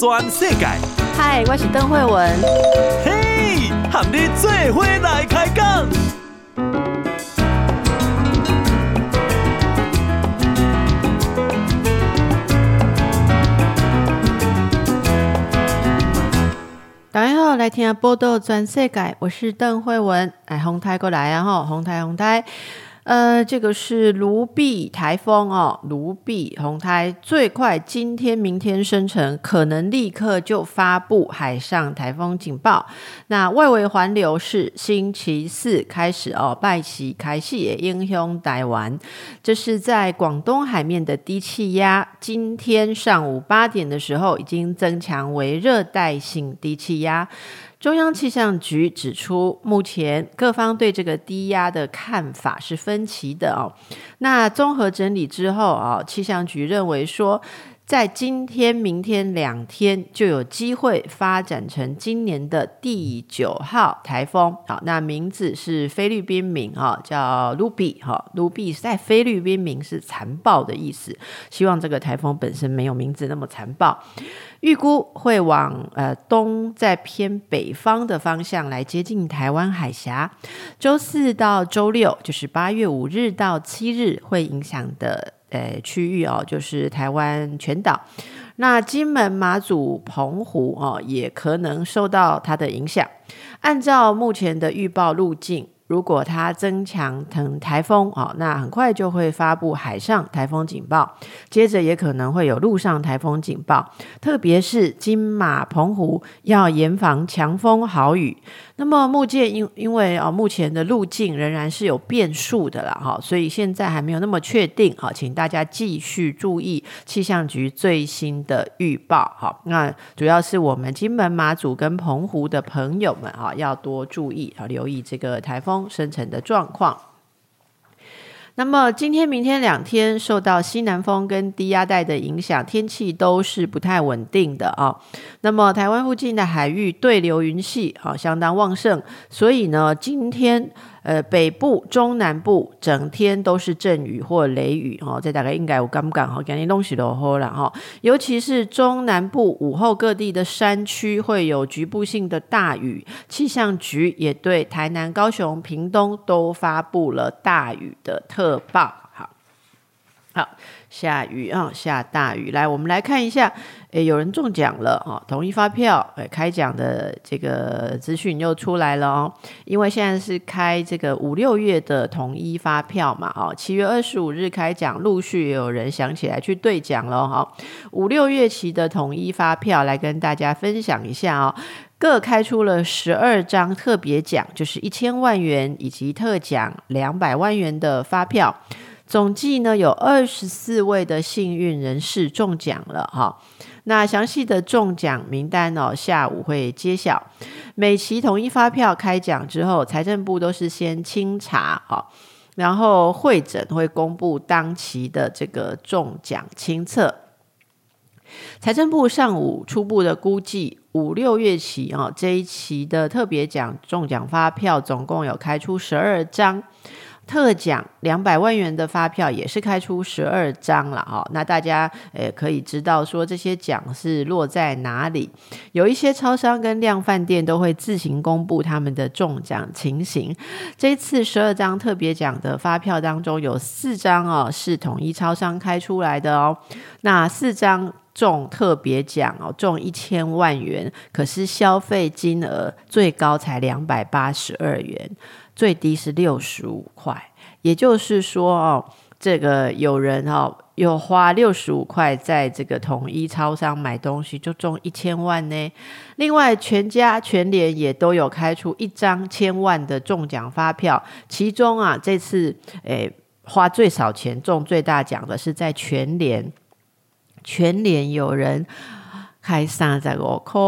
全世界。嗨，我是邓惠文。嘿，和你做伙来开讲。大家好，来听下报道全世界，我是邓惠文。来，红台过来啊！吼，红台，红台。呃，这个是卢碧台风哦，卢碧红台最快今天、明天生成，可能立刻就发布海上台风警报。那外围环流是星期四开始哦，拜期开戏也英雄台湾。这是在广东海面的低气压，今天上午八点的时候已经增强为热带性低气压。中央气象局指出，目前各方对这个低压的看法是分歧的哦。那综合整理之后啊，气象局认为说，在今天、明天两天就有机会发展成今年的第九号台风。好，那名字是菲律宾名哈，叫卢比哈。卢比在菲律宾名是残暴的意思。希望这个台风本身没有名字那么残暴。预估会往呃东，在偏北方的方向来接近台湾海峡。周四到周六，就是八月五日到七日会影响的。呃，区域哦，就是台湾全岛，那金门、马祖、澎湖哦，也可能受到它的影响。按照目前的预报路径。如果它增强成台风哦，那很快就会发布海上台风警报，接着也可能会有陆上台风警报，特别是金马、澎湖要严防强风豪雨。那么目前因因为啊，目前的路径仍然是有变数的啦哈，所以现在还没有那么确定哈，请大家继续注意气象局最新的预报哈。那主要是我们金门、马祖跟澎湖的朋友们啊，要多注意啊，留意这个台风生成的状况。那么今天、明天两天受到西南风跟低压带的影响，天气都是不太稳定的啊。那么台湾附近的海域对流云系啊相当旺盛，所以呢，今天。呃，北部、中南部整天都是阵雨或雷雨哦，这大概应该我刚刚哈，给你弄起落后了哈。尤其是中南部午后各地的山区会有局部性的大雨，气象局也对台南、高雄、屏东都发布了大雨的特报。好，好。下雨啊，下大雨。来，我们来看一下，诶，有人中奖了啊！统一发票，诶，开奖的这个资讯又出来了哦。因为现在是开这个五六月的统一发票嘛，哦，七月二十五日开奖，陆续也有人想起来去兑奖了哈。五六月期的统一发票，来跟大家分享一下哦。各开出了十二张特别奖，就是一千万元以及特奖两百万元的发票。总计呢，有二十四位的幸运人士中奖了哈。那详细的中奖名单哦，下午会揭晓。每期统一发票开奖之后，财政部都是先清查哈，然后会诊会公布当期的这个中奖清册。财政部上午初步的估计，五六月期啊这一期的特别奖中奖发票总共有开出十二张。特奖两百万元的发票也是开出十二张了哈，那大家诶可以知道说这些奖是落在哪里？有一些超商跟量贩店都会自行公布他们的中奖情形。这次十二张特别奖的发票当中，有四张哦是统一超商开出来的哦，那四张中特别奖哦，中一千万元，可是消费金额最高才两百八十二元。最低是六十五块，也就是说哦，这个有人哦，又花六十五块在这个统一超商买东西，就中一千万呢。另外，全家全联也都有开出一张千万的中奖发票，其中啊，这次诶花最少钱中最大奖的是在全联，全联有人开三十五块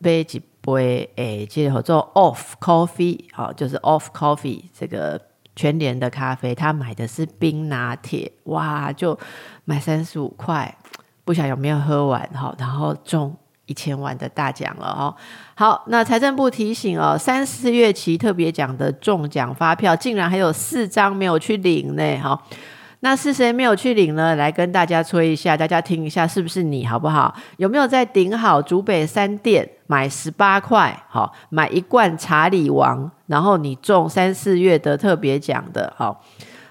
买一。会诶，接着合作 Off Coffee，好，就是 Off Coffee 这个全联的咖啡，他买的是冰拿铁，哇，就买三十五块，不晓有没有喝完哈，然后中一千万的大奖了哦。好，那财政部提醒哦，三四月期特别奖的中奖发票竟然还有四张没有去领呢，哈。那是谁没有去领呢？来跟大家催一下，大家听一下，是不是你好不好？有没有在顶好竹北三店买十八块？好，买一罐查理王，然后你中三四月的特别奖的，好。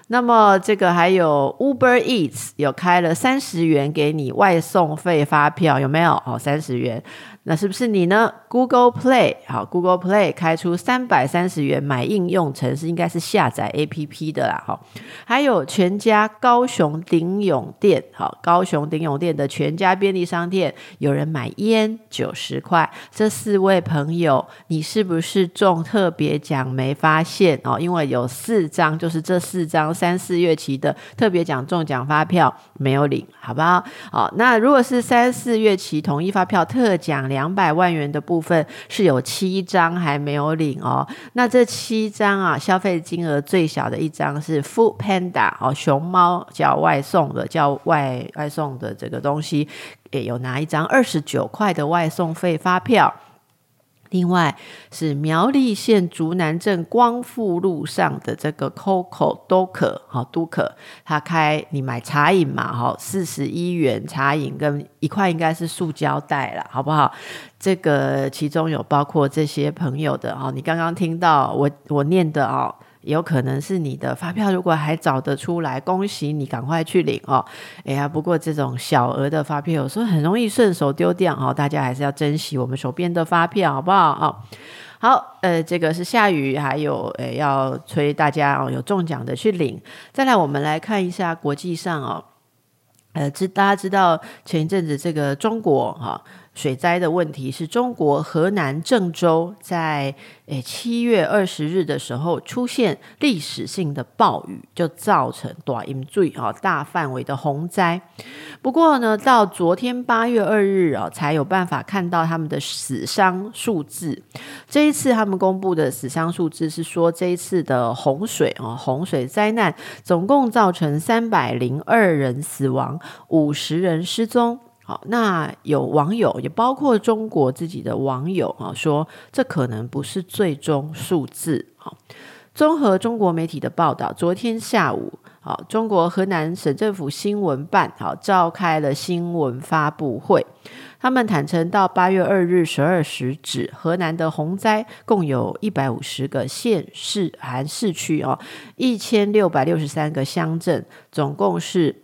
那么这个还有 Uber Eats 有开了三十元给你外送费发票，有没有？哦，三十元。那是不是你呢？Google Play 好，Google Play 开出三百三十元买应用程式，应该是下载 APP 的啦。好，还有全家高雄鼎永店，好，高雄鼎永店的全家便利商店有人买烟九十块。这四位朋友，你是不是中特别奖没发现哦？因为有四张，就是这四张三四月期的特别奖中奖发票没有领，好不好？好，那如果是三四月期统一发票特奖两百万元的部分是有七张还没有领哦，那这七张啊，消费金额最小的一张是 Food Panda 哦，熊猫叫外送的，叫外外送的这个东西，也有拿一张二十九块的外送费发票。另外是苗栗县竹南镇光复路上的这个 Coco 都可好都可，他开你买茶饮嘛哈，四十一元茶饮跟一块应该是塑胶袋了，好不好？这个其中有包括这些朋友的哈，你刚刚听到我我念的哦。有可能是你的发票，如果还找得出来，恭喜你，赶快去领哦。哎呀，不过这种小额的发票有时候很容易顺手丢掉哦，大家还是要珍惜我们手边的发票，好不好啊？好，呃，这个是下雨，还有呃要催大家哦，有中奖的去领。再来，我们来看一下国际上哦，呃，知大家知道前一阵子这个中国哈。水灾的问题是中国河南郑州在诶七月二十日的时候出现历史性的暴雨，就造成大淹水啊，大范围的洪灾。不过呢，到昨天八月二日啊，才有办法看到他们的死伤数字。这一次他们公布的死伤数字是说，这一次的洪水啊，洪水灾难总共造成三百零二人死亡，五十人失踪。好，那有网友也包括中国自己的网友啊，说这可能不是最终数字。好，综合中国媒体的报道，昨天下午，好，中国河南省政府新闻办好召开了新闻发布会，他们坦承到八月二日十二时止，河南的洪灾共有一百五十个县市含市区哦，一千六百六十三个乡镇，总共是。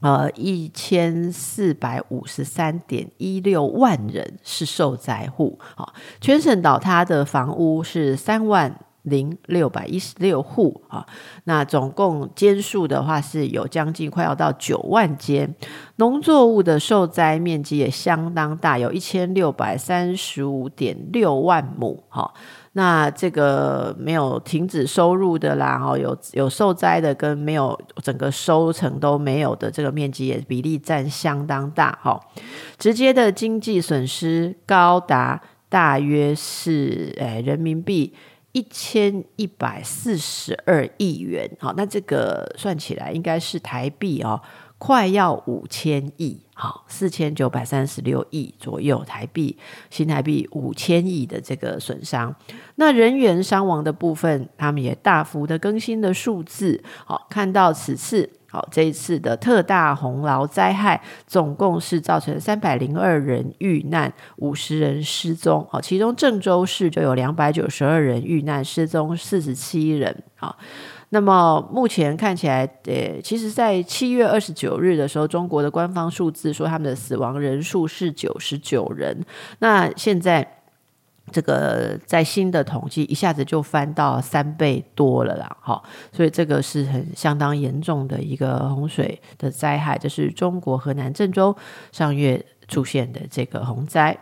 呃，一千四百五十三点一六万人是受灾户，好，全省倒塌的房屋是三万零六百一十六户啊，那总共间数的话是有将近快要到九万间，农作物的受灾面积也相当大，有一千六百三十五点六万亩，哈。那这个没有停止收入的啦，哈，有有受灾的跟没有整个收成都没有的这个面积也比例占相当大，哈，直接的经济损失高达大约是诶人民币一千一百四十二亿元，好，那这个算起来应该是台币哦。快要五千亿，好，四千九百三十六亿左右台币，新台币五千亿的这个损伤。那人员伤亡的部分，他们也大幅的更新的数字。好，看到此次，好，这一次的特大洪涝灾害，总共是造成三百零二人遇难，五十人失踪。好，其中郑州市就有两百九十二人遇难，失踪四十七人。好。那么目前看起来，呃，其实，在七月二十九日的时候，中国的官方数字说他们的死亡人数是九十九人。那现在这个在新的统计，一下子就翻到三倍多了啦，哈，所以这个是很相当严重的一个洪水的灾害，这是中国河南郑州上月出现的这个洪灾。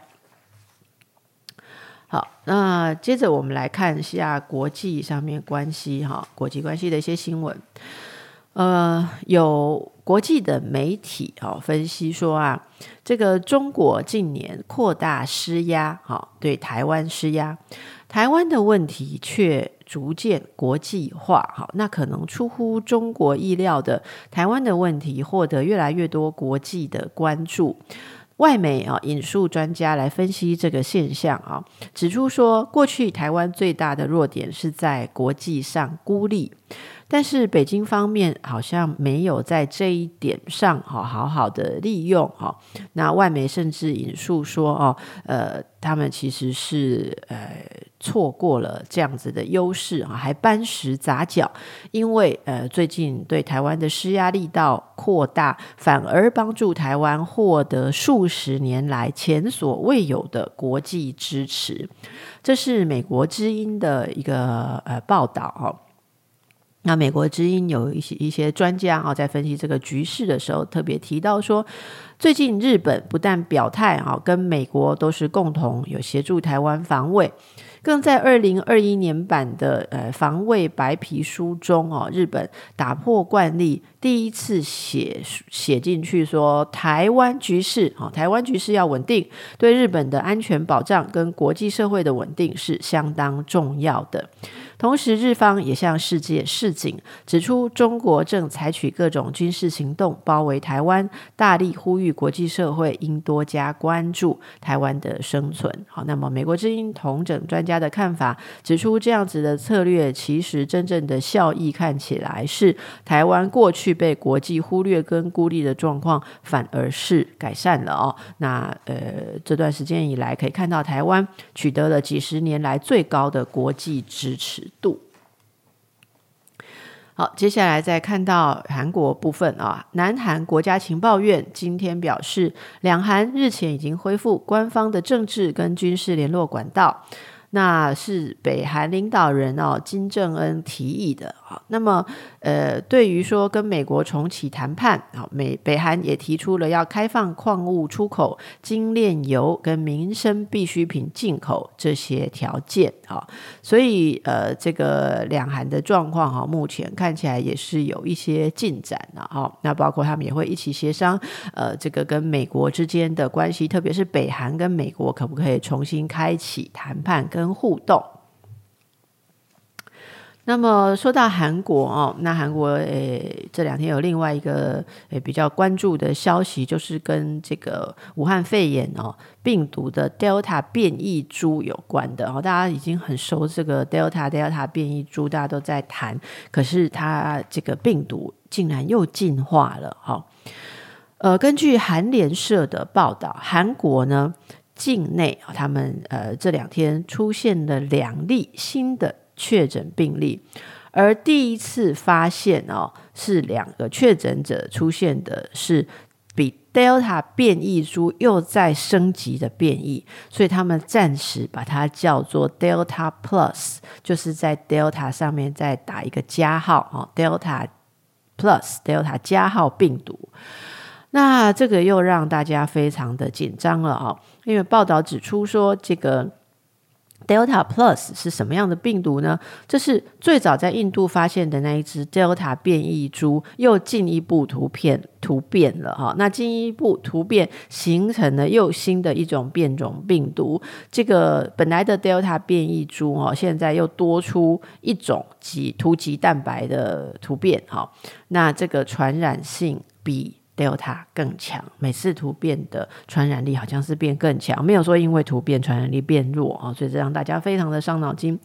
好，那接着我们来看一下国际上面关系哈，国际关系的一些新闻。呃，有国际的媒体哈分析说啊，这个中国近年扩大施压，哈，对台湾施压，台湾的问题却逐渐国际化，哈，那可能出乎中国意料的，台湾的问题获得越来越多国际的关注。外媒啊，引述专家来分析这个现象啊，指出说，过去台湾最大的弱点是在国际上孤立，但是北京方面好像没有在这一点上好好好的利用哈。那外媒甚至引述说哦，呃，他们其实是呃错过了这样子的优势啊，还搬石砸脚，因为呃最近对台湾的施压力道扩大，反而帮助台湾获得数十年来前所未有的国际支持。这是美国之音的一个呃报道哦。那美国之音有一些一些专家啊，在分析这个局势的时候，特别提到说，最近日本不但表态啊，跟美国都是共同有协助台湾防卫。更在二零二一年版的呃防卫白皮书中哦，日本打破惯例，第一次写写进去说，台湾局势啊，台湾局势要稳定，对日本的安全保障跟国际社会的稳定是相当重要的。同时，日方也向世界示警，指出中国正采取各种军事行动包围台湾，大力呼吁国际社会应多加关注台湾的生存。好，那么美国之音同整专家的看法指出，这样子的策略其实真正的效益看起来是台湾过去被国际忽略跟孤立的状况反而是改善了哦。那呃，这段时间以来可以看到台湾取得了几十年来最高的国际支持度。好，接下来再看到韩国部分啊，南韩国家情报院今天表示，两韩日前已经恢复官方的政治跟军事联络管道。那是北韩领导人哦金正恩提议的啊。那么呃，对于说跟美国重启谈判啊，美北韩也提出了要开放矿物出口、精炼油跟民生必需品进口这些条件啊。所以呃，这个两韩的状况哈，目前看起来也是有一些进展了哈。那包括他们也会一起协商呃，这个跟美国之间的关系，特别是北韩跟美国可不可以重新开启谈判跟互动。那么说到韩国哦，那韩国诶这两天有另外一个诶比较关注的消息，就是跟这个武汉肺炎哦病毒的 Delta 变异株有关的哦。大家已经很熟这个 Delta Delta 变异株，大家都在谈，可是它这个病毒竟然又进化了哈。呃，根据韩联社的报道，韩国呢。境内啊，他们呃这两天出现了两例新的确诊病例，而第一次发现哦，是两个确诊者出现的是比 Delta 变异株又再升级的变异，所以他们暂时把它叫做 Delta Plus，就是在 Delta 上面再打一个加号哦，Delta Plus Delta 加号病毒。那这个又让大家非常的紧张了啊，因为报道指出说，这个 Delta Plus 是什么样的病毒呢？这是最早在印度发现的那一只 Delta 变异株，又进一步突变突变了哈。那进一步突变形成了又新的一种变种病毒。这个本来的 Delta 变异株哦，现在又多出一种及突棘蛋白的突变哈。那这个传染性比 Delta 更强，每次突变的传染力好像是变更强，没有说因为突变传染力变弱啊，所以这让大家非常的伤脑筋。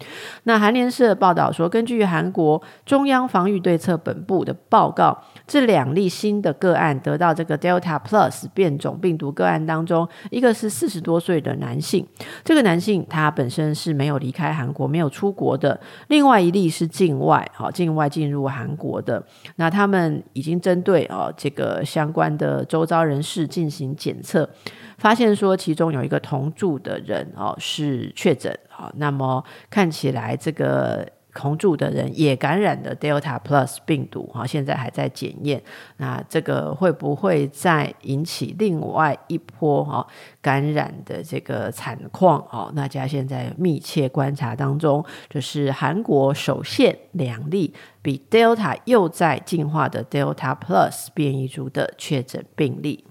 那韩联社报道说，根据韩国中央防御对策本部的报告，这两例新的个案得到这个 Delta Plus 变种病毒个案当中，一个是四十多岁的男性，这个男性他本身是没有离开韩国、没有出国的；另外一例是境外，好，境外进入韩国的。那他们已经针对哦这个相相关的周遭人士进行检测，发现说其中有一个同住的人哦是确诊，好，那么看起来这个同住的人也感染了 Delta Plus 病毒，哈，现在还在检验。那这个会不会再引起另外一波哈感染的这个惨况？哦，大家现在密切观察当中，就是韩国首现两例。比 Delta 又在进化的 Delta Plus 变异株的确诊病例，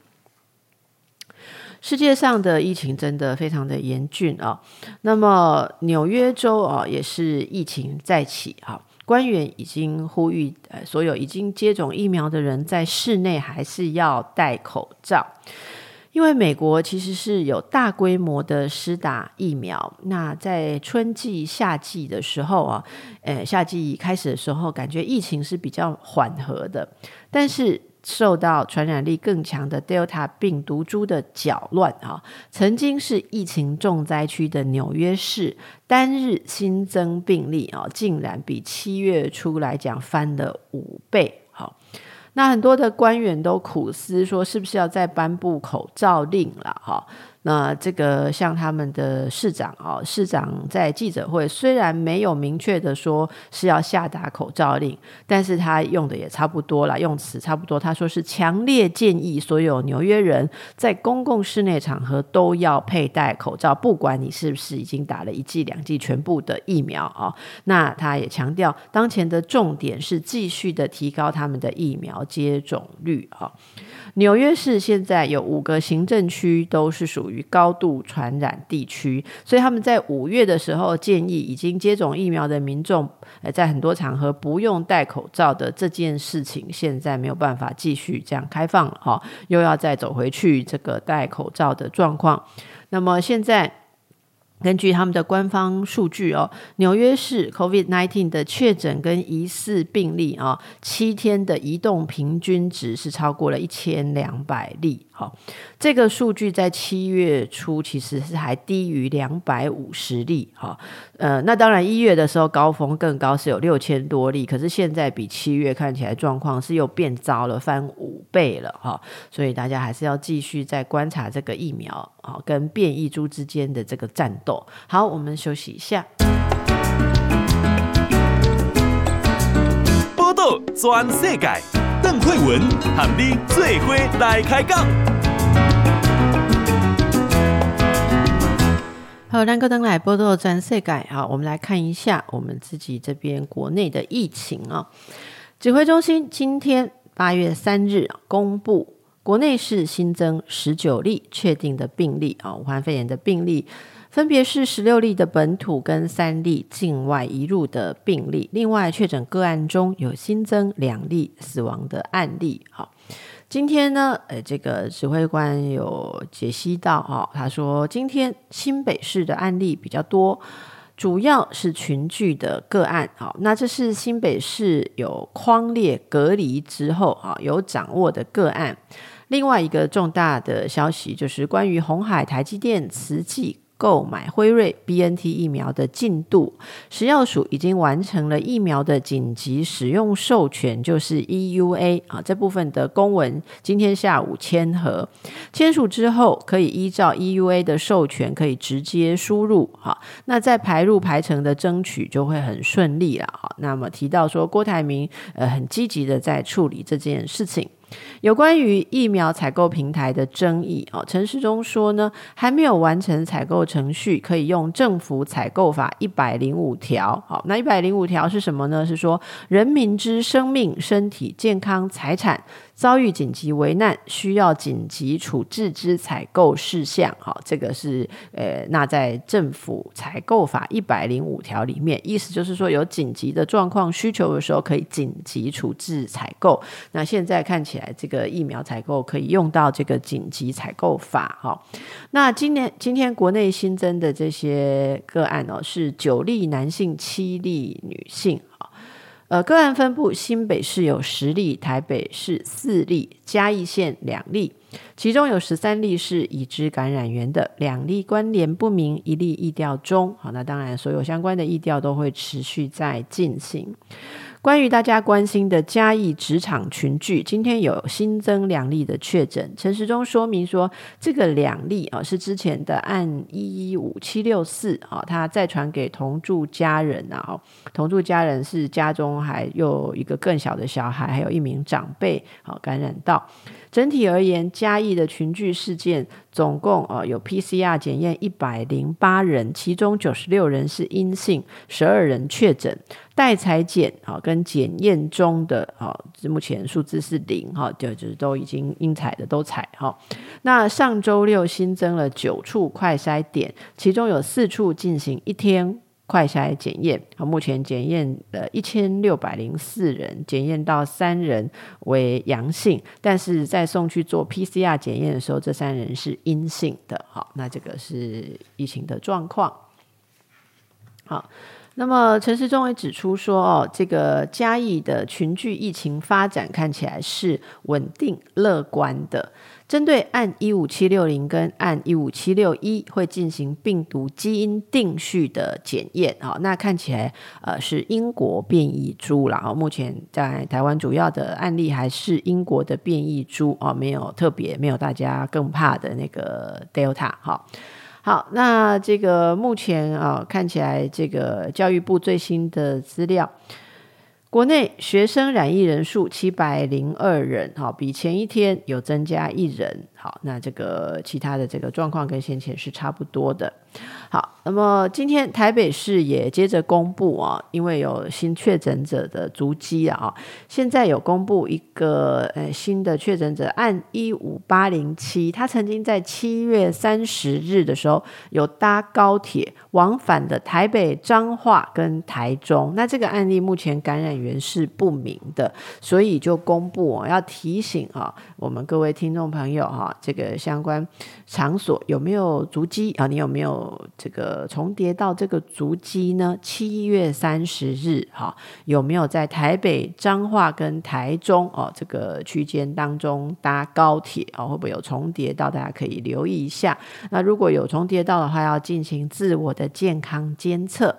世界上的疫情真的非常的严峻啊。那么纽约州啊也是疫情再起啊，官员已经呼吁呃所有已经接种疫苗的人在室内还是要戴口罩。因为美国其实是有大规模的施打疫苗，那在春季、夏季的时候啊，呃，夏季开始的时候，感觉疫情是比较缓和的，但是受到传染力更强的 Delta 病毒株的搅乱啊，曾经是疫情重灾区的纽约市，单日新增病例啊，竟然比七月初来讲翻了五倍，好。那很多的官员都苦思说，是不是要再颁布口罩令了？哈。那这个像他们的市长啊，市长在记者会虽然没有明确的说是要下达口罩令，但是他用的也差不多了，用词差不多。他说是强烈建议所有纽约人在公共室内场合都要佩戴口罩，不管你是不是已经打了一剂、两剂全部的疫苗啊。那他也强调，当前的重点是继续的提高他们的疫苗接种率啊。纽约市现在有五个行政区都是属于于高度传染地区，所以他们在五月的时候建议已经接种疫苗的民众，在很多场合不用戴口罩的这件事情，现在没有办法继续这样开放了哈，又要再走回去这个戴口罩的状况。那么现在。根据他们的官方数据哦，纽约市 COVID-19 的确诊跟疑似病例啊，七天的移动平均值是超过了一千两百例。好，这个数据在七月初其实是还低于两百五十例。哈，呃，那当然一月的时候高峰更高，是有六千多例。可是现在比七月看起来状况是又变糟了，翻五倍了。哈，所以大家还是要继续再观察这个疫苗啊跟变异株之间的这个战斗。好，我们休息一下。报道全世界。邓惠文和你做伙来开讲。好，咱个灯来报道全世改。好，我们来看一下我们自己这边国内的疫情啊。指挥中心今天八月三日公布，国内是新增十九例确定的病例啊，武汉肺炎的病例。分别是十六例的本土跟三例境外移入的病例，另外确诊个案中有新增两例死亡的案例。好，今天呢，呃，这个指挥官有解析到，哈，他说今天新北市的案例比较多，主要是群聚的个案。好，那这是新北市有框列隔离之后啊，有掌握的个案。另外一个重大的消息就是关于红海、台积电、慈济。购买辉瑞 BNT 疫苗的进度，食药署已经完成了疫苗的紧急使用授权，就是 EUA 啊，这部分的公文今天下午签核，签署之后可以依照 EUA 的授权，可以直接输入哈，那在排入排程的争取就会很顺利了哈。那么提到说郭台铭呃很积极的在处理这件事情。有关于疫苗采购平台的争议，哦，陈世忠说呢，还没有完成采购程序，可以用政府采购法一百零五条。好，那一百零五条是什么呢？是说人民之生命、身体健康、财产。遭遇紧急危难，需要紧急处置之采购事项，好，这个是呃，那在政府采购法一百零五条里面，意思就是说有紧急的状况需求的时候，可以紧急处置采购。那现在看起来，这个疫苗采购可以用到这个紧急采购法，哈。那今年今天国内新增的这些个案哦，是九例男性，七例女性。呃，个案分布，新北市有十例，台北市四例，嘉义县两例，其中有十三例是已知感染源的，两例关联不明，一例疫调中。好，那当然，所有相关的疫调都会持续在进行。关于大家关心的嘉义职场群聚，今天有新增两例的确诊。陈时中说明说，这个两例啊是之前的案一一五七六四啊，他再传给同住家人啊，同住家人是家中还有一个更小的小孩，还有一名长辈啊感染到。整体而言，嘉义的群聚事件总共呃有 PCR 检验一百零八人，其中九十六人是阴性，十二人确诊。待采检啊跟检验中的啊，目前数字是零哈，就就是都已经应采的都采哈。那上周六新增了九处快筛点，其中有四处进行一天快筛检验，目前检验了一千六百零四人，检验到三人为阳性，但是在送去做 PCR 检验的时候，这三人是阴性的。好，那这个是疫情的状况。好。那么陈时中也指出说，哦，这个嘉义的群聚疫情发展看起来是稳定乐观的。针对案一五七六零跟案一五七六一会进行病毒基因定序的检验，好，那看起来呃是英国变异株，然后目前在台湾主要的案例还是英国的变异株哦，没有特别没有大家更怕的那个 Delta 哈。好，那这个目前啊，看起来这个教育部最新的资料，国内学生染疫人数七百零二人，好，比前一天有增加一人。好，那这个其他的这个状况跟先前是差不多的。好，那么今天台北市也接着公布啊，因为有新确诊者的足迹啊，现在有公布一个呃新的确诊者，案一五八零七，他曾经在七月三十日的时候有搭高铁往返的台北彰化跟台中，那这个案例目前感染源是不明的，所以就公布啊，要提醒啊我们各位听众朋友哈，这个相关场所有没有足迹啊？你有没有？这个重叠到这个足迹呢？七月三十日，哈，有没有在台北、彰化跟台中哦这个区间当中搭高铁哦？会不会有重叠到？大家可以留意一下。那如果有重叠到的话，要进行自我的健康监测。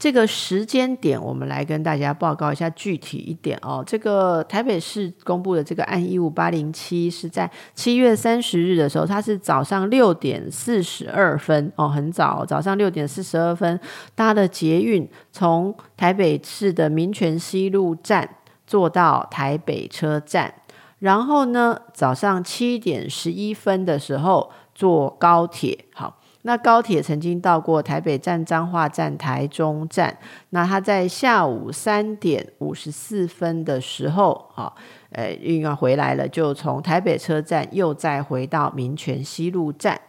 这个时间点，我们来跟大家报告一下具体一点哦。这个台北市公布的这个案一五八零七是在七月三十日的时候，它是早上六点四十二分哦，很早，早上六点四十二分搭的捷运，从台北市的民权西路站坐到台北车站，然后呢，早上七点十一分的时候坐高铁，好。那高铁曾经到过台北站、彰化站、台中站。那他在下午三点五十四分的时候，啊，呃，运要回来了，就从台北车站又再回到民权西路站。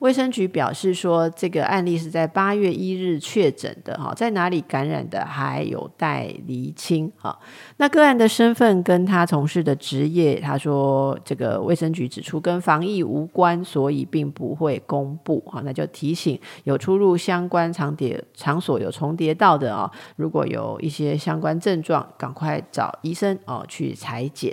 卫生局表示说，这个案例是在八月一日确诊的，哈，在哪里感染的还有待厘清，哈。那个案的身份跟他从事的职业，他说这个卫生局指出跟防疫无关，所以并不会公布，哈，那就提醒有出入相关场叠场所有重叠到的啊。如果有一些相关症状，赶快找医生哦去裁检。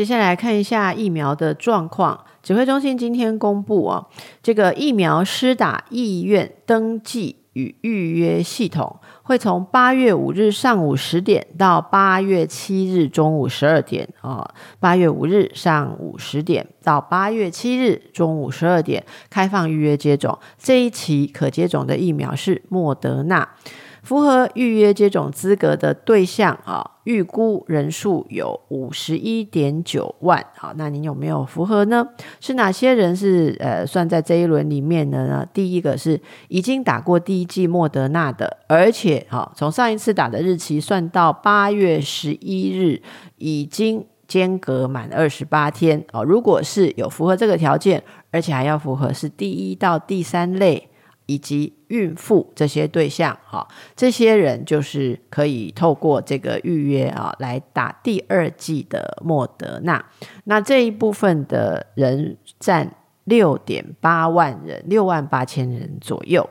接下来看一下疫苗的状况，指挥中心今天公布哦，这个疫苗施打意愿登记与预约系统。会从八月五日上午十点到八月七日中午十二点啊，八月五日上午十点到八月七日中午十二点开放预约接种。这一期可接种的疫苗是莫德纳。符合预约接种资格的对象啊，预估人数有五十一点九万。好，那您有没有符合呢？是哪些人是呃算在这一轮里面的呢？第一个是已经打过第一剂莫德纳的，而且好从上一次打的日期算到八月十一日，已经间隔满二十八天哦。如果是有符合这个条件，而且还要符合是第一到第三类。以及孕妇这些对象，哈，这些人就是可以透过这个预约啊，来打第二剂的莫德纳。那这一部分的人占六点八万人，六万八千人左右。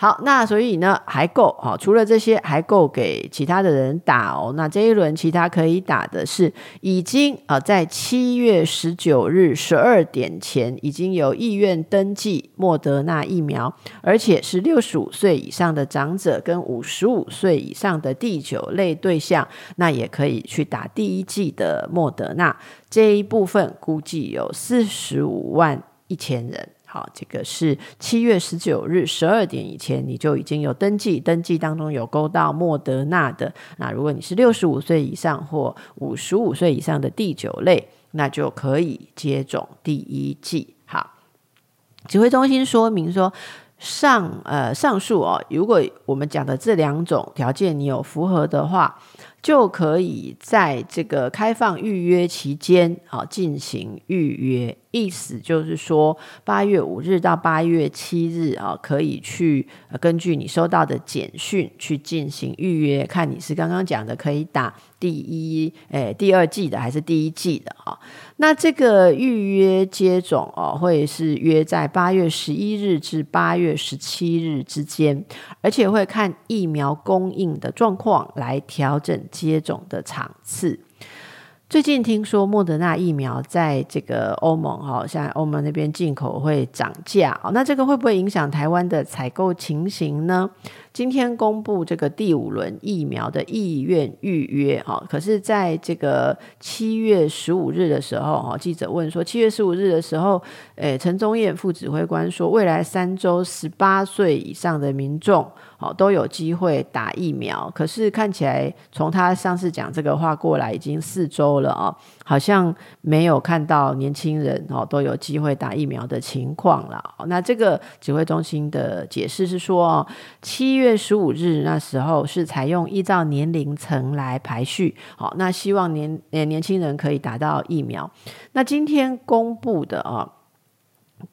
好，那所以呢还够哈，除了这些还够给其他的人打哦。那这一轮其他可以打的是已经啊在七月十九日十二点前已经有意愿登记莫德纳疫苗，而且是六十五岁以上的长者跟五十五岁以上的第九类对象，那也可以去打第一剂的莫德纳。这一部分估计有四十五万一千人。好，这个是七月十九日十二点以前，你就已经有登记，登记当中有勾到莫德纳的。那如果你是六十五岁以上或五十五岁以上的第九类，那就可以接种第一剂。好，指挥中心说明说，上呃上述哦，如果我们讲的这两种条件你有符合的话，就可以在这个开放预约期间啊进行预约。意思就是说，八月五日到八月七日啊，可以去根据你收到的简讯去进行预约，看你是刚刚讲的可以打第一诶第二季的还是第一季的啊。那这个预约接种哦，会是约在八月十一日至八月十七日之间，而且会看疫苗供应的状况来调整接种的场次。最近听说莫德纳疫苗在这个欧盟哈，像欧盟那边进口会涨价，那这个会不会影响台湾的采购情形呢？今天公布这个第五轮疫苗的意愿预约哈，可是在这个七月十五日的时候哈，记者问说七月十五日的时候，诶，陈宗彦副指挥官说，未来三周十八岁以上的民众哦都有机会打疫苗，可是看起来从他上次讲这个话过来已经四周了啊。好像没有看到年轻人哦都有机会打疫苗的情况了。那这个指挥中心的解释是说，七月十五日那时候是采用依照年龄层来排序，好，那希望年年轻人可以打到疫苗。那今天公布的啊。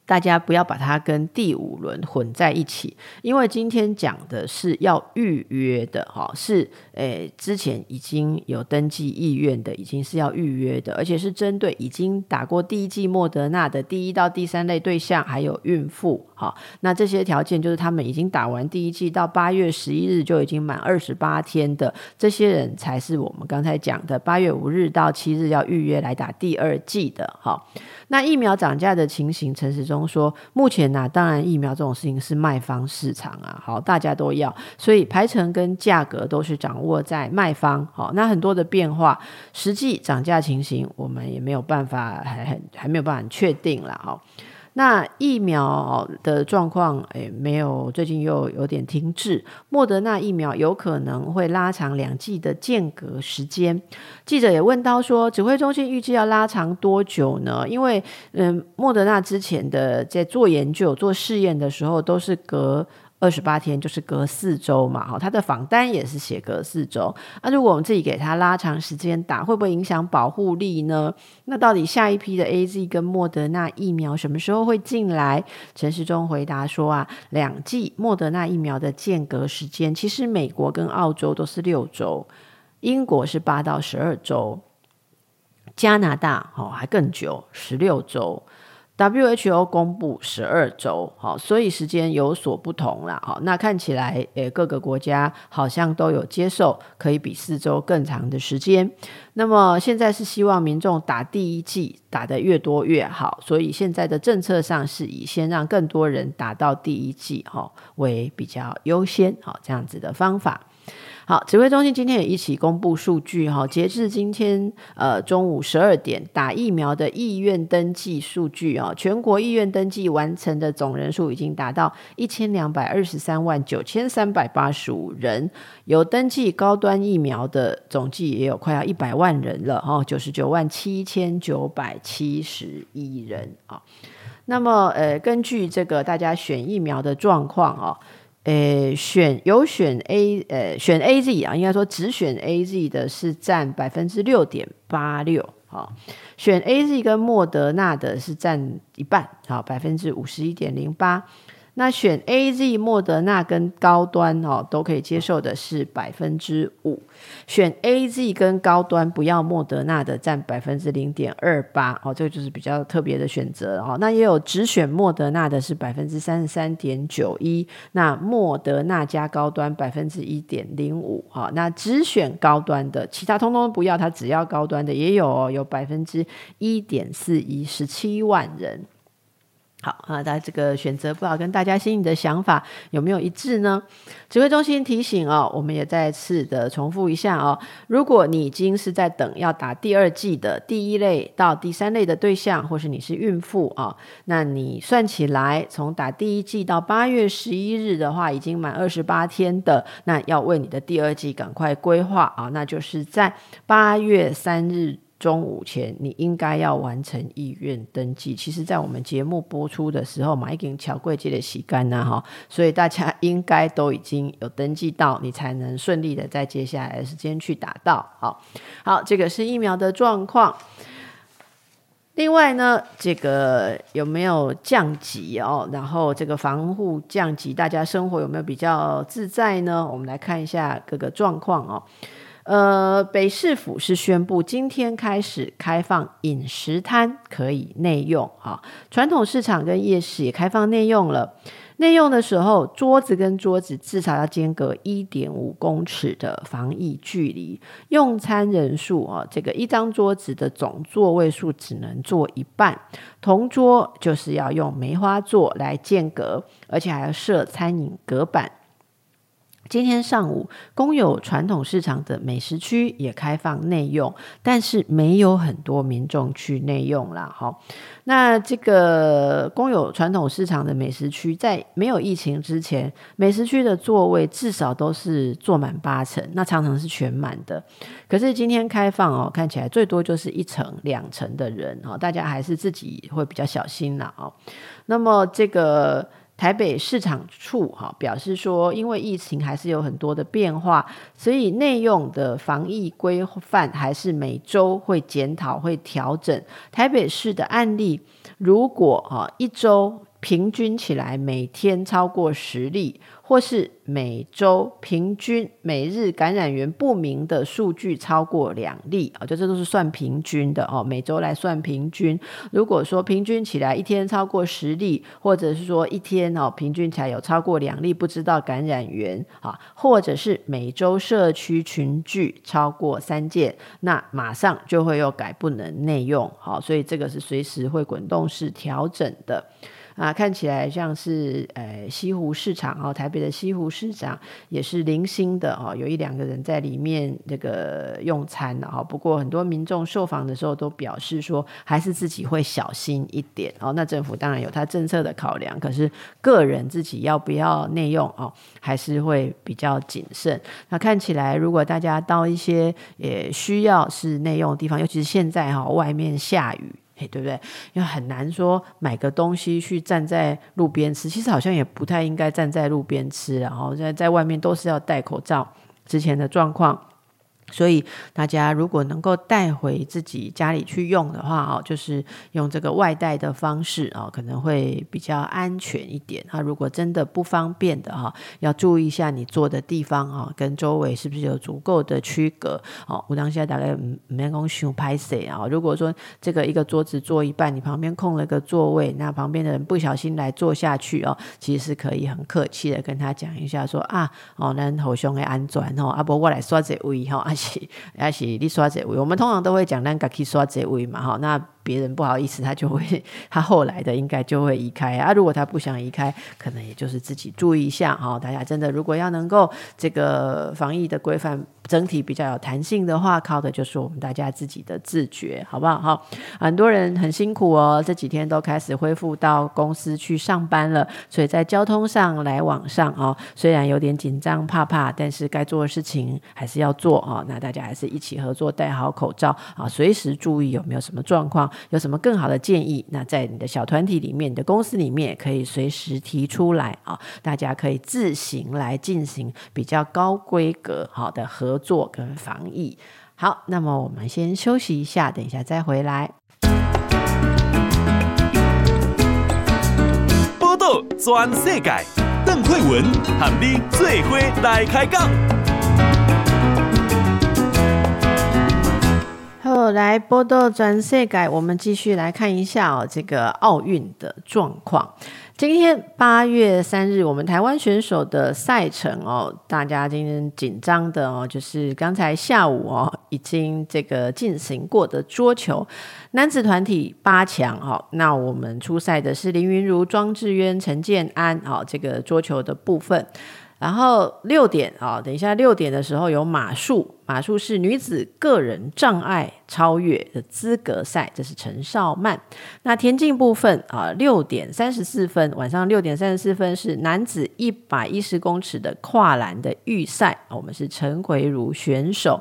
大家不要把它跟第五轮混在一起，因为今天讲的是要预约的，哈，是诶之前已经有登记意愿的，已经是要预约的，而且是针对已经打过第一剂莫德纳的第一到第三类对象，还有孕妇，哈，那这些条件就是他们已经打完第一剂到八月十一日就已经满二十八天的这些人，才是我们刚才讲的八月五日到七日要预约来打第二剂的，哈。那疫苗涨价的情形，陈时中说，目前呢、当然疫苗这种事情是卖方市场啊，好，大家都要，所以排程跟价格都是掌握在卖方，好，那很多的变化，实际涨价情形，我们也没有办法，还很还没有办法确定了，哈。那疫苗的状况，诶，没有，最近又有点停滞。莫德纳疫苗有可能会拉长两剂的间隔时间。记者也问到说，指挥中心预计要拉长多久呢？因为，嗯，莫德纳之前的在做研究、做试验的时候，都是隔。二十八天就是隔四周嘛，哈，他的访单也是写隔四周。那如果我们自己给他拉长时间打，会不会影响保护力呢？那到底下一批的 AZ 跟莫德纳疫苗什么时候会进来？陈时中回答说啊，两剂莫德纳疫苗的间隔时间，其实美国跟澳洲都是六周，英国是八到十二周，加拿大哦还更久，十六周。WHO 公布十二周，好，所以时间有所不同啦。好，那看起来，诶，各个国家好像都有接受可以比四周更长的时间。那么现在是希望民众打第一剂打得越多越好，所以现在的政策上是以先让更多人打到第一剂，哈，为比较优先，好，这样子的方法。好，指挥中心今天也一起公布数据哈，截至今天呃中午十二点，打疫苗的意愿登记数据啊，全国意愿登记完成的总人数已经达到一千两百二十三万九千三百八十五人，有登记高端疫苗的总计也有快要一百万人了哈，九十九万七千九百七十一人啊。那么呃，根据这个大家选疫苗的状况啊。诶，选有选 A，呃，选 AZ 啊，应该说只选 AZ 的是占百分之六点八六，好，选 AZ 跟莫德纳的是占一半，好，百分之五十一点零八。那选 A Z 莫德纳跟高端哦，都可以接受的是百分之五，选 A Z 跟高端不要莫德纳的占百分之零点二八哦，这个就是比较特别的选择哦。那也有只选莫德纳的是百分之三十三点九一，那莫德纳加高端百分之一点零五哈，那只选高端的，其他通通不要，他只要高端的也有哦，有百分之一点四一，十七万人。好啊，大家这个选择不知道跟大家心里的想法有没有一致呢？指挥中心提醒哦，我们也再次的重复一下哦，如果你已经是在等要打第二季的第一类到第三类的对象，或是你是孕妇啊、那你算起来从打第一季到八月十一日的话，已经满二十八天的，那要为你的第二季赶快规划啊，那就是在八月三日。中午前，你应该要完成意愿登记。其实，在我们节目播出的时候，马已经巧贵节的洗干了哈，所以大家应该都已经有登记到，你才能顺利的在接下来的时间去打到。好，好，这个是疫苗的状况。另外呢，这个有没有降级哦？然后这个防护降级，大家生活有没有比较自在呢？我们来看一下各个状况哦。呃，北市府是宣布今天开始开放饮食摊可以内用啊，传统市场跟夜市也开放内用了。内用的时候，桌子跟桌子至少要间隔一点五公尺的防疫距离。用餐人数啊，这个一张桌子的总座位数只能坐一半，同桌就是要用梅花座来间隔，而且还要设餐饮隔板。今天上午，公有传统市场的美食区也开放内用，但是没有很多民众去内用啦。哈，那这个公有传统市场的美食区，在没有疫情之前，美食区的座位至少都是坐满八成，那常常是全满的。可是今天开放哦，看起来最多就是一层、两层的人哦，大家还是自己会比较小心啦哦。那么这个。台北市场处哈表示说，因为疫情还是有很多的变化，所以内用的防疫规范还是每周会检讨、会调整。台北市的案例，如果哈一周平均起来每天超过十例。或是每周平均每日感染源不明的数据超过两例啊，就这都是算平均的哦。每周来算平均，如果说平均起来一天超过十例，或者是说一天哦平均起来有超过两例不知道感染源啊，或者是每周社区群聚超过三件，那马上就会又改不能内用。好，所以这个是随时会滚动式调整的。啊，看起来像是呃西湖市场哦，台北的西湖市场也是零星的哦，有一两个人在里面这个用餐哦。不过很多民众受访的时候都表示说，还是自己会小心一点哦。那政府当然有他政策的考量，可是个人自己要不要内用哦，还是会比较谨慎。那看起来，如果大家到一些也需要是内用的地方，尤其是现在哈，外面下雨。嘿，对不对？因为很难说买个东西去站在路边吃，其实好像也不太应该站在路边吃，然后在在外面都是要戴口罩。之前的状况。所以大家如果能够带回自己家里去用的话哦，就是用这个外带的方式哦，可能会比较安全一点。那如果真的不方便的哈，要注意一下你坐的地方啊，跟周围是不是有足够的区隔哦。我当下大概没工夫拍谁啊。如果说这个一个桌子坐一半，你旁边空了个座位，那旁边的人不小心来坐下去哦，其实是可以很客气的跟他讲一下说啊哦，咱互相的安全哦，啊不我来刷这位哈。是，也是你刷这位，我们通常都会讲，咱家去刷这位嘛，哈，那。别人不好意思，他就会，他后来的应该就会移开啊。如果他不想移开，可能也就是自己注意一下哈。大家真的如果要能够这个防疫的规范整体比较有弹性的话，靠的就是我们大家自己的自觉，好不好？哈，很多人很辛苦哦，这几天都开始恢复到公司去上班了，所以在交通上来往上哦，虽然有点紧张怕怕，但是该做的事情还是要做哦。那大家还是一起合作，戴好口罩啊，随时注意有没有什么状况。有什么更好的建议？那在你的小团体里面，你的公司里面可以随时提出来啊，大家可以自行来进行比较高规格好的合作跟防疫。好，那么我们先休息一下，等一下再回来。报道全世界，邓惠文和你做伙来开讲。好，来报道全世改，我们继续来看一下哦，这个奥运的状况。今天八月三日，我们台湾选手的赛程哦，大家今天紧张的哦，就是刚才下午哦，已经这个进行过的桌球男子团体八强哦，那我们出赛的是林云如、庄智渊、陈建安哦，这个桌球的部分。然后六点啊，等一下六点的时候有马术。马术是女子个人障碍超越的资格赛，这是陈少曼。那田径部分啊，六点三十四分，晚上六点三十四分是男子一百一十公尺的跨栏的预赛，我们是陈奎如选手。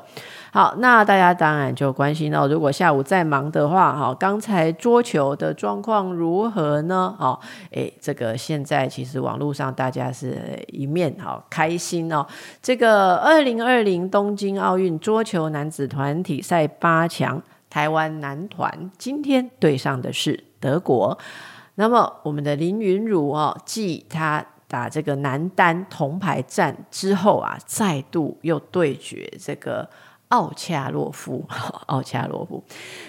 好，那大家当然就关心到，如果下午再忙的话，哈，刚才桌球的状况如何呢？哦，诶，这个现在其实网络上大家是一面好开心哦。这个二零二零东京奥奥运桌球男子团体赛八强，台湾男团今天对上的是德国。那么我们的林云儒哦，继他打这个男单铜牌战之后啊，再度又对决这个。奥恰洛夫，奥恰洛夫，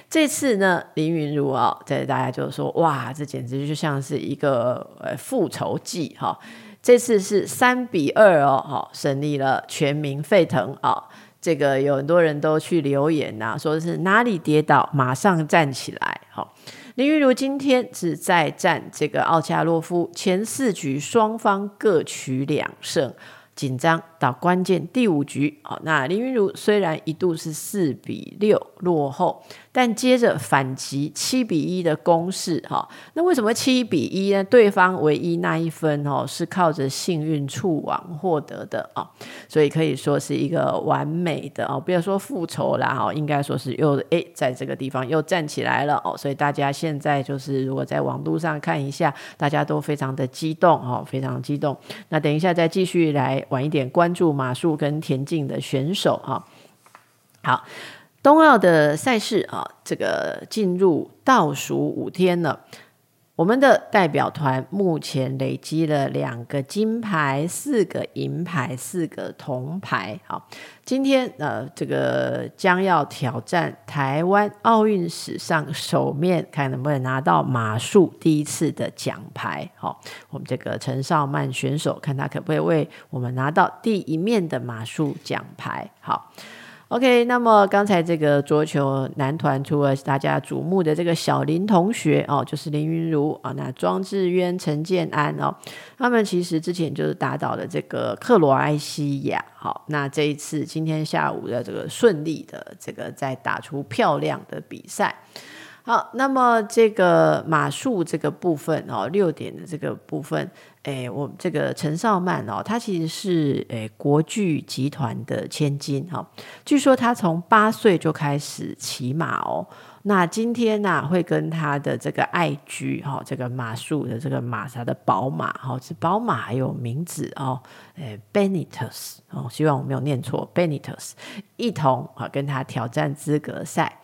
这次呢，林云儒啊，在大家就说，哇，这简直就像是一个呃复仇记哈。这次是三比二哦，哈，胜利了，全民沸腾啊。这个有很多人都去留言呐，说是哪里跌倒，马上站起来。好，林昀儒今天是再战这个奥恰洛夫，前四局双方各取两胜。紧张到关键第五局，哦，那林昀儒虽然一度是四比六落后。但接着反击七比一的攻势，哈，那为什么七比一呢？对方唯一那一分哦，是靠着幸运触网获得的啊，所以可以说是一个完美的哦，不要说复仇啦，哈，应该说是又哎，在这个地方又站起来了哦，所以大家现在就是如果在网络上看一下，大家都非常的激动哦，非常激动。那等一下再继续来晚一点关关注马术跟田径的选手啊，好。冬奥的赛事啊，这个进入倒数五天了。我们的代表团目前累积了两个金牌、四个银牌、四个铜牌。好，今天呃，这个将要挑战台湾奥运史上首面，看能不能拿到马术第一次的奖牌。好，我们这个陈少曼选手，看他可不可以为我们拿到第一面的马术奖牌。好。OK，那么刚才这个桌球男团，除了大家瞩目的这个小林同学哦，就是林云如啊，那庄智渊、陈建安哦，他们其实之前就是打倒了这个克罗埃西亚，好，那这一次今天下午的这个顺利的这个再打出漂亮的比赛。好，那么这个马术这个部分哦，六点的这个部分，诶，我这个陈少曼哦，他其实是诶国巨集团的千金哈，据说他从八岁就开始骑马哦，那今天呢、啊、会跟他的这个爱驹哈，这个马术的这个马，他的宝马哈，是宝马还有名字哦，诶，Benitez 哦，希望我没有念错，Benitez 一同啊跟他挑战资格赛。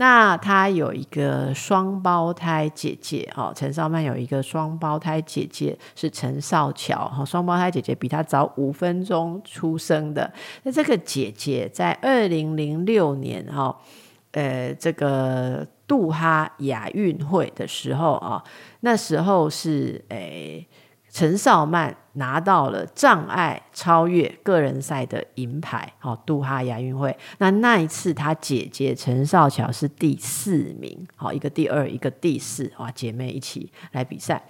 那他有一个双胞胎姐姐，哈，陈少曼有一个双胞胎姐姐是陈少乔，哈，双胞胎姐姐比他早五分钟出生的。那这个姐姐在二零零六年，哈，呃，这个杜哈亚运会的时候啊，那时候是诶陈少曼。拿到了障碍超越个人赛的银牌，好，杜哈亚运会。那那一次，他姐姐陈少乔是第四名，好，一个第二，一个第四，哇，姐妹一起来比赛。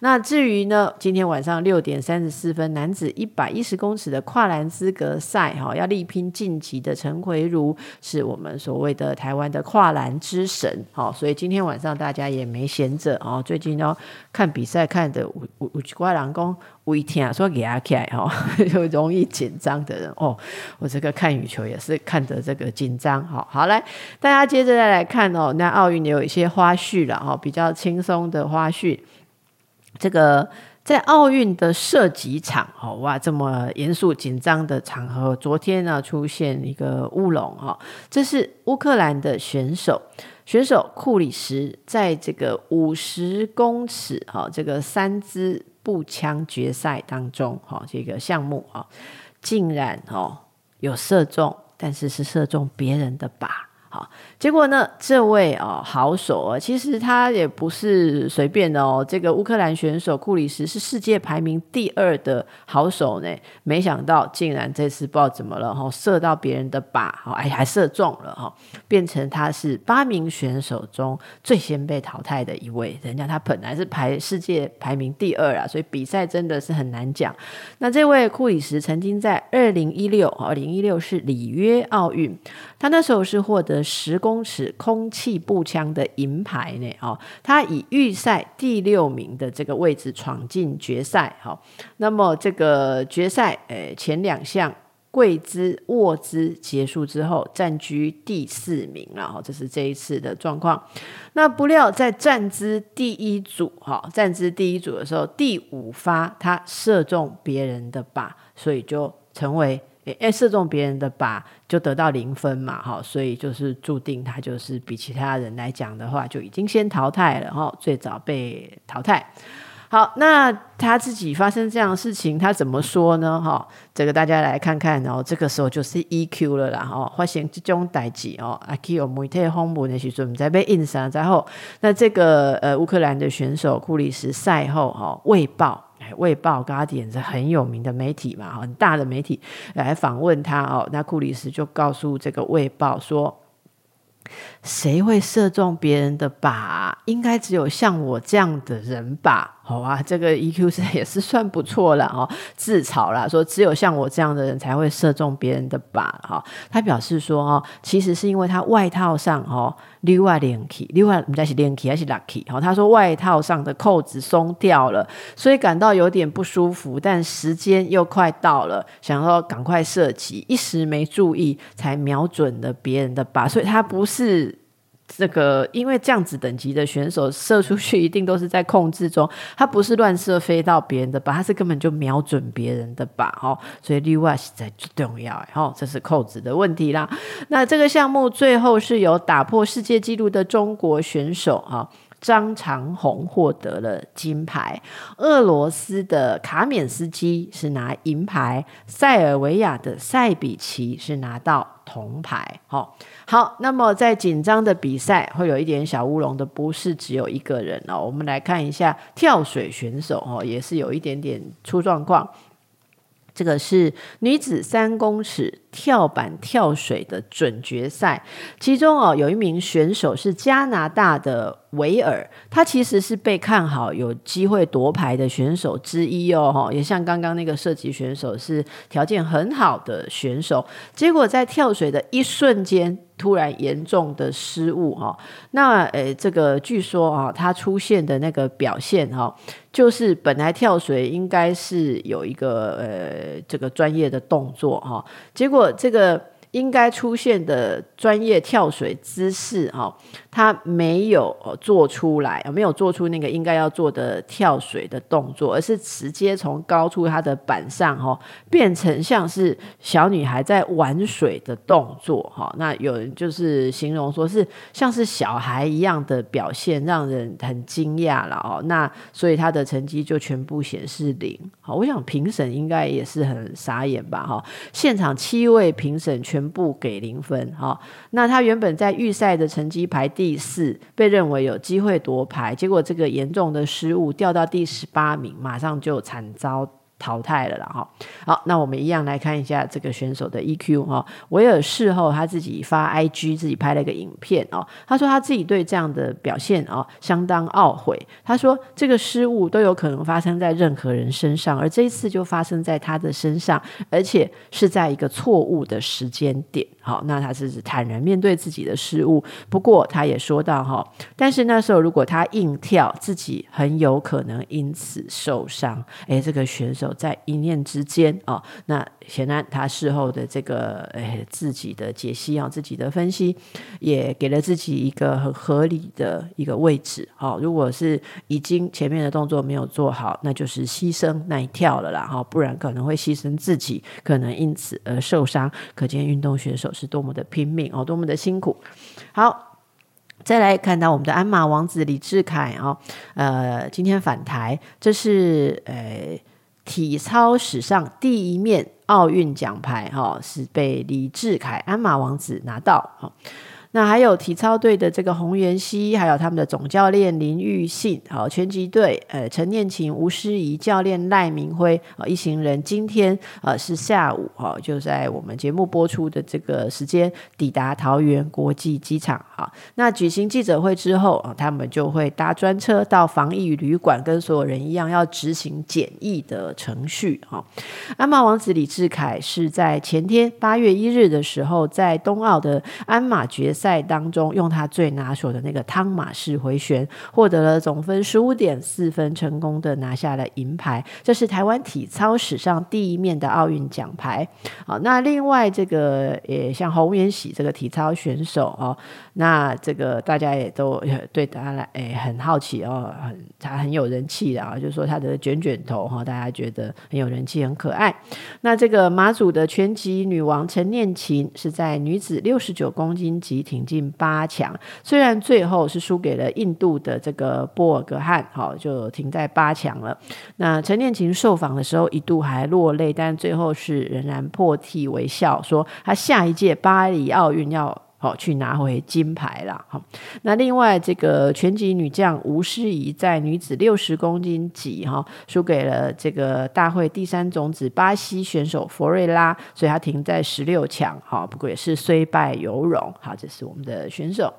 那至于呢，今天晚上六点三十四分，男子一百一十公尺的跨栏资格赛，哈，要力拼晋级的陈奎如，是我们所谓的台湾的跨栏之神，好，所以今天晚上大家也没闲着哦。最近要看比赛看的，有有有怪人讲微听说给他看哈，就容易紧张的人哦。我这个看羽球也是看着这个紧张，好，好来，大家接着再来看哦。那奥运有一些花絮了哈，比较轻松的花絮。这个在奥运的射击场，哦哇，这么严肃紧张的场合，昨天呢出现一个乌龙哈，这是乌克兰的选手，选手库里什在这个五十公尺哈，这个三支步枪决赛当中哈，这个项目啊，竟然哦有射中，但是是射中别人的靶。好，结果呢，这位哦好手啊，其实他也不是随便的哦。这个乌克兰选手库里什是世界排名第二的好手呢，没想到竟然这次不知道怎么了哈，射到别人的靶，好，哎，还射中了哈，变成他是八名选手中最先被淘汰的一位。人家他本来是排世界排名第二啊，所以比赛真的是很难讲。那这位库里什曾经在二零一六，二零一六是里约奥运，他那时候是获得。十公空尺空气步枪的银牌呢？哦，他以预赛第六名的这个位置闯进决赛。好，那么这个决赛，诶，前两项跪姿、卧姿结束之后，占据第四名了。哈，这是这一次的状况。那不料在站姿第一组，哈，站姿第一组的时候，第五发他射中别人的靶，所以就成为。诶，射中别人的靶就得到零分嘛，哈，所以就是注定他就是比其他人来讲的话，就已经先淘汰了，哈，最早被淘汰。好，那他自己发生这样的事情，他怎么说呢？哈，这个大家来看看，然后这个时候就是 EQ 了啦，哈，发生这种代志哦，啊，去有媒体访问的时候，在被印上之后，那这个呃乌克兰的选手库里什赛后哈卫报。卫报 Guardian 是很有名的媒体嘛，很大的媒体来访问他哦。那库里斯就告诉这个卫报说。谁会射中别人的靶？应该只有像我这样的人吧。好啊，这个 EQ 是 也是算不错了哦。自嘲啦，说只有像我这样的人才会射中别人的靶哈。他表示说哦，其实是因为他外套上哦，另外连起，另外不知道是连起还是 lucky。他说外套上的扣子松掉了，所以感到有点不舒服，但时间又快到了，想要赶快射击，一时没注意，才瞄准了别人的靶，所以他不是。这个，因为这样子等级的选手射出去一定都是在控制中，他不是乱射飞到别人的靶，他是根本就瞄准别人的靶哦，所以例外实在最重要然，哦，这是扣子的问题啦。那这个项目最后是由打破世界纪录的中国选手哈。张长鸿获得了金牌，俄罗斯的卡缅斯基是拿银牌，塞尔维亚的塞比奇是拿到铜牌。好，好，那么在紧张的比赛会有一点小乌龙的，不是只有一个人哦。我们来看一下跳水选手哦，也是有一点点出状况。这个是女子三公尺跳板跳水的准决赛，其中哦有一名选手是加拿大的维尔，他其实是被看好有机会夺牌的选手之一哦，也像刚刚那个射击选手是条件很好的选手，结果在跳水的一瞬间。突然严重的失误哈，那呃，这个据说啊，他出现的那个表现哈，就是本来跳水应该是有一个呃这个专业的动作哈，结果这个。应该出现的专业跳水姿势，哈，他没有做出来，没有做出那个应该要做的跳水的动作，而是直接从高处他的板上，哈，变成像是小女孩在玩水的动作，哈。那有人就是形容说是像是小孩一样的表现，让人很惊讶了，哦。那所以他的成绩就全部显示零。好，我想评审应该也是很傻眼吧，哈。现场七位评审全。部给零分，哈，那他原本在预赛的成绩排第第四，被认为有机会夺牌，结果这个严重的失误掉到第十八名，马上就惨遭。淘汰了啦，哈，好，那我们一样来看一下这个选手的 EQ 哈。维尔事后他自己发 IG，自己拍了一个影片哦。他说他自己对这样的表现哦相当懊悔。他说这个失误都有可能发生在任何人身上，而这一次就发生在他的身上，而且是在一个错误的时间点。好，那他是坦然面对自己的失误。不过他也说到哈，但是那时候如果他硬跳，自己很有可能因此受伤。诶，这个选手在一念之间啊，那显然他事后的这个诶自己的解析啊，自己的分析也给了自己一个很合理的一个位置。好，如果是已经前面的动作没有做好，那就是牺牲那一跳了啦。哈，不然可能会牺牲自己，可能因此而受伤。可见运动选手。是多么的拼命哦，多么的辛苦。好，再来看到我们的鞍马王子李志凯哦，呃，今天返台，这是呃体操史上第一面奥运奖牌哈、是被李智凯鞍马王子拿到。哈那还有体操队的这个洪元熙，还有他们的总教练林玉信，好，拳击队呃陈念琴、吴诗怡教练赖明辉，啊一行人今天呃是下午哈就在我们节目播出的这个时间抵达桃园国际机场，好，那举行记者会之后啊，他们就会搭专车到防疫旅馆，跟所有人一样要执行检疫的程序哈。鞍马王子李志凯是在前天八月一日的时候，在东奥的鞍马决赛当中，用他最拿手的那个汤马式回旋，获得了总分十五点四分，成功的拿下了银牌。这是台湾体操史上第一面的奥运奖牌。好，那另外这个也像洪元喜这个体操选手哦，那这个大家也都对他来诶很好奇哦，很他很有人气的啊，就是说他的卷卷头哈，大家觉得很有人气，很可爱。那这个马祖的拳击女王陈念琴是在女子六十九公斤级挺进八强，虽然最后是输给了印度的这个波尔格汉，好就停在八强了。那陈念琴受访的时候一度还落泪，但最后是仍然破涕为笑，说他下一届巴黎奥运要。好，去拿回金牌啦。好，那另外这个拳击女将吴诗怡在女子六十公斤级哈输给了这个大会第三种子巴西选手佛瑞拉，所以她停在十六强。好，不过也是虽败犹荣。好，这是我们的选手。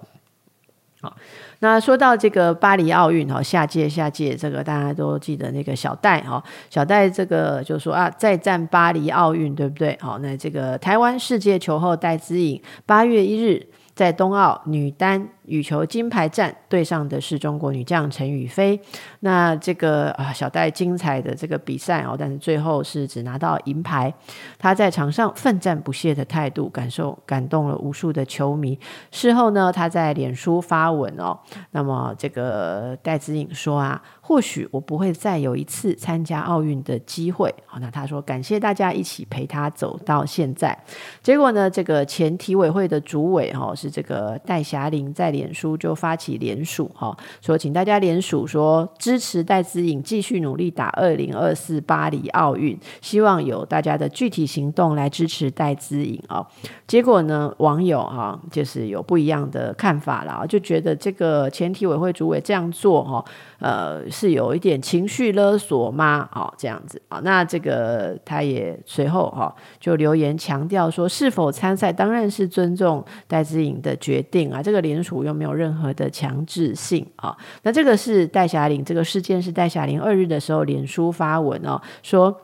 好，那说到这个巴黎奥运哈，下届下届这个大家都记得那个小戴哈，小戴这个就说啊，再战巴黎奥运，对不对？好，那这个台湾世界球后戴资颖八月一日在冬奥女单。羽球金牌战对上的是中国女将陈雨菲，那这个啊小戴精彩的这个比赛哦，但是最后是只拿到银牌。她在场上奋战不懈的态度，感受感动了无数的球迷。事后呢，她在脸书发文哦，那么这个戴资颖说啊，或许我不会再有一次参加奥运的机会。好，那她说感谢大家一起陪她走到现在。结果呢，这个前体委会的主委哦是这个戴霞玲在。脸书就发起联署哈，说请大家联署说支持戴资颖继续努力打二零二四巴黎奥运，希望有大家的具体行动来支持戴资颖哦。结果呢，网友哈就是有不一样的看法了，就觉得这个前体委会主委这样做哈，呃是有一点情绪勒索吗？哦，这样子啊，那这个他也随后哈就留言强调说，是否参赛当然是尊重戴资颖的决定啊，这个联署又没有任何的强制性啊。那这个是戴霞玲，这个事件是戴霞玲二日的时候脸书发文哦，说。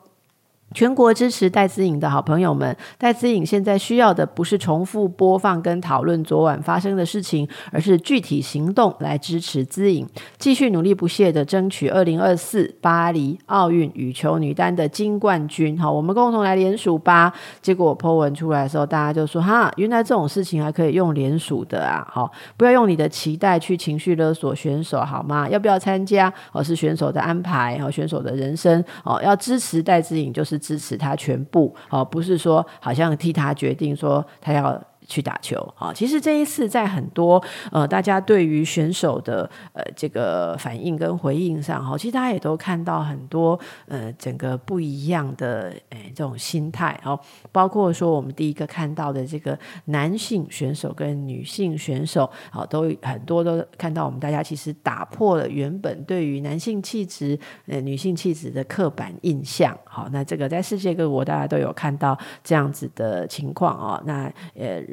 全国支持戴资颖的好朋友们，戴资颖现在需要的不是重复播放跟讨论昨晚发生的事情，而是具体行动来支持资颖，继续努力不懈地争取二零二四巴黎奥运羽球女单的金冠军。好，我们共同来联署吧。结果我 po 文出来的时候，大家就说：哈，原来这种事情还可以用联署的啊！好，不要用你的期待去情绪勒索选手好吗？要不要参加？哦，是选手的安排和选手的人生哦。要支持戴资颖就是。支持他全部，哦，不是说好像替他决定说他要。去打球啊！其实这一次在很多呃，大家对于选手的呃这个反应跟回应上哈，其实大家也都看到很多呃整个不一样的诶这种心态哦，包括说我们第一个看到的这个男性选手跟女性选手啊，都很多都看到我们大家其实打破了原本对于男性气质呃女性气质的刻板印象。好，那这个在世界各国大家都有看到这样子的情况啊，那呃。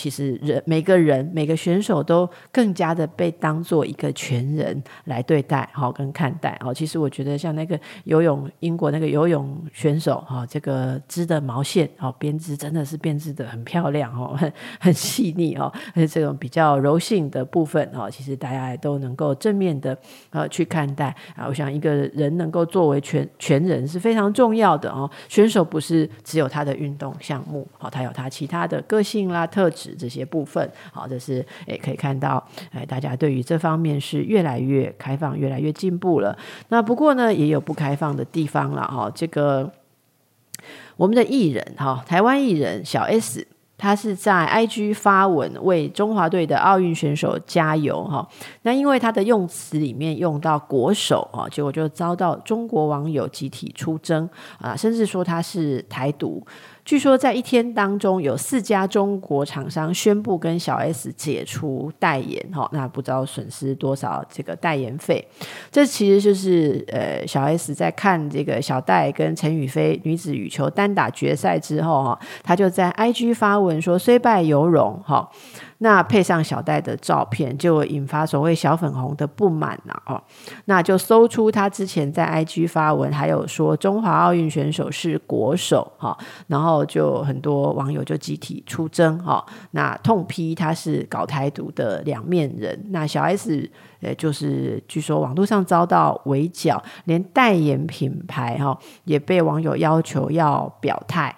其实人每个人每个选手都更加的被当做一个全人来对待，好跟看待，好。其实我觉得像那个游泳，英国那个游泳选手，哈，这个织的毛线，哦编织真的是编织的很漂亮，哦，很 很细腻，哦，而且这种比较柔性的部分，哦，其实大家也都能够正面的呃去看待啊。我想一个人能够作为全全人是非常重要的哦。选手不是只有他的运动项目，好，他有他其他的个性啦特质。这些部分，好，这是也可以看到，哎，大家对于这方面是越来越开放，越来越进步了。那不过呢，也有不开放的地方了，哈。这个我们的艺人，哈，台湾艺人小 S，他是在 IG 发文为中华队的奥运选手加油，哈。那因为他的用词里面用到国手，哈，结果就遭到中国网友集体出征啊，甚至说他是台独。据说在一天当中，有四家中国厂商宣布跟小 S 解除代言，哈，那不知道损失多少这个代言费。这其实就是呃，小 S 在看这个小戴跟陈宇飞女子羽球单打决赛之后，哈，他就在 IG 发文说虽败犹荣，哈。那配上小戴的照片，就引发所谓小粉红的不满了哦。那就搜出他之前在 IG 发文，还有说中华奥运选手是国手哈，然后就很多网友就集体出征哈，那痛批他是搞台独的两面人。那小 S 呃，就是据说网络上遭到围剿，连代言品牌哈也被网友要求要表态。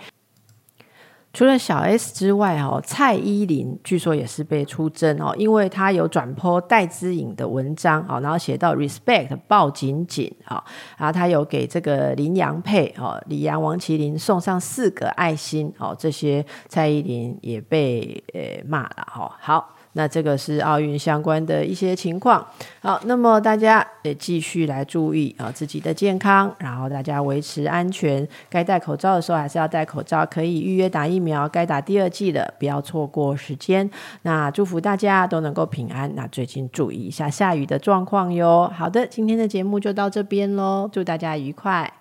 除了小 S 之外，哦，蔡依林据说也是被出征哦，因为她有转播戴姿颖的文章哦，然后写到 respect 抱紧紧啊，然后她有给这个林洋佩哦，李阳、王麒麟送上四个爱心哦，这些蔡依林也被呃骂了哈，好。那这个是奥运相关的一些情况。好，那么大家也继续来注意啊自己的健康，然后大家维持安全。该戴口罩的时候还是要戴口罩，可以预约打疫苗。该打第二剂的不要错过时间。那祝福大家都能够平安。那最近注意一下下雨的状况哟。好的，今天的节目就到这边喽，祝大家愉快。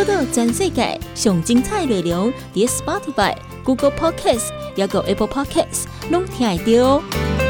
报道全世界上精彩内容，伫 Spotify、Google Podcasts，还有 Apple Podcasts，拢听得到。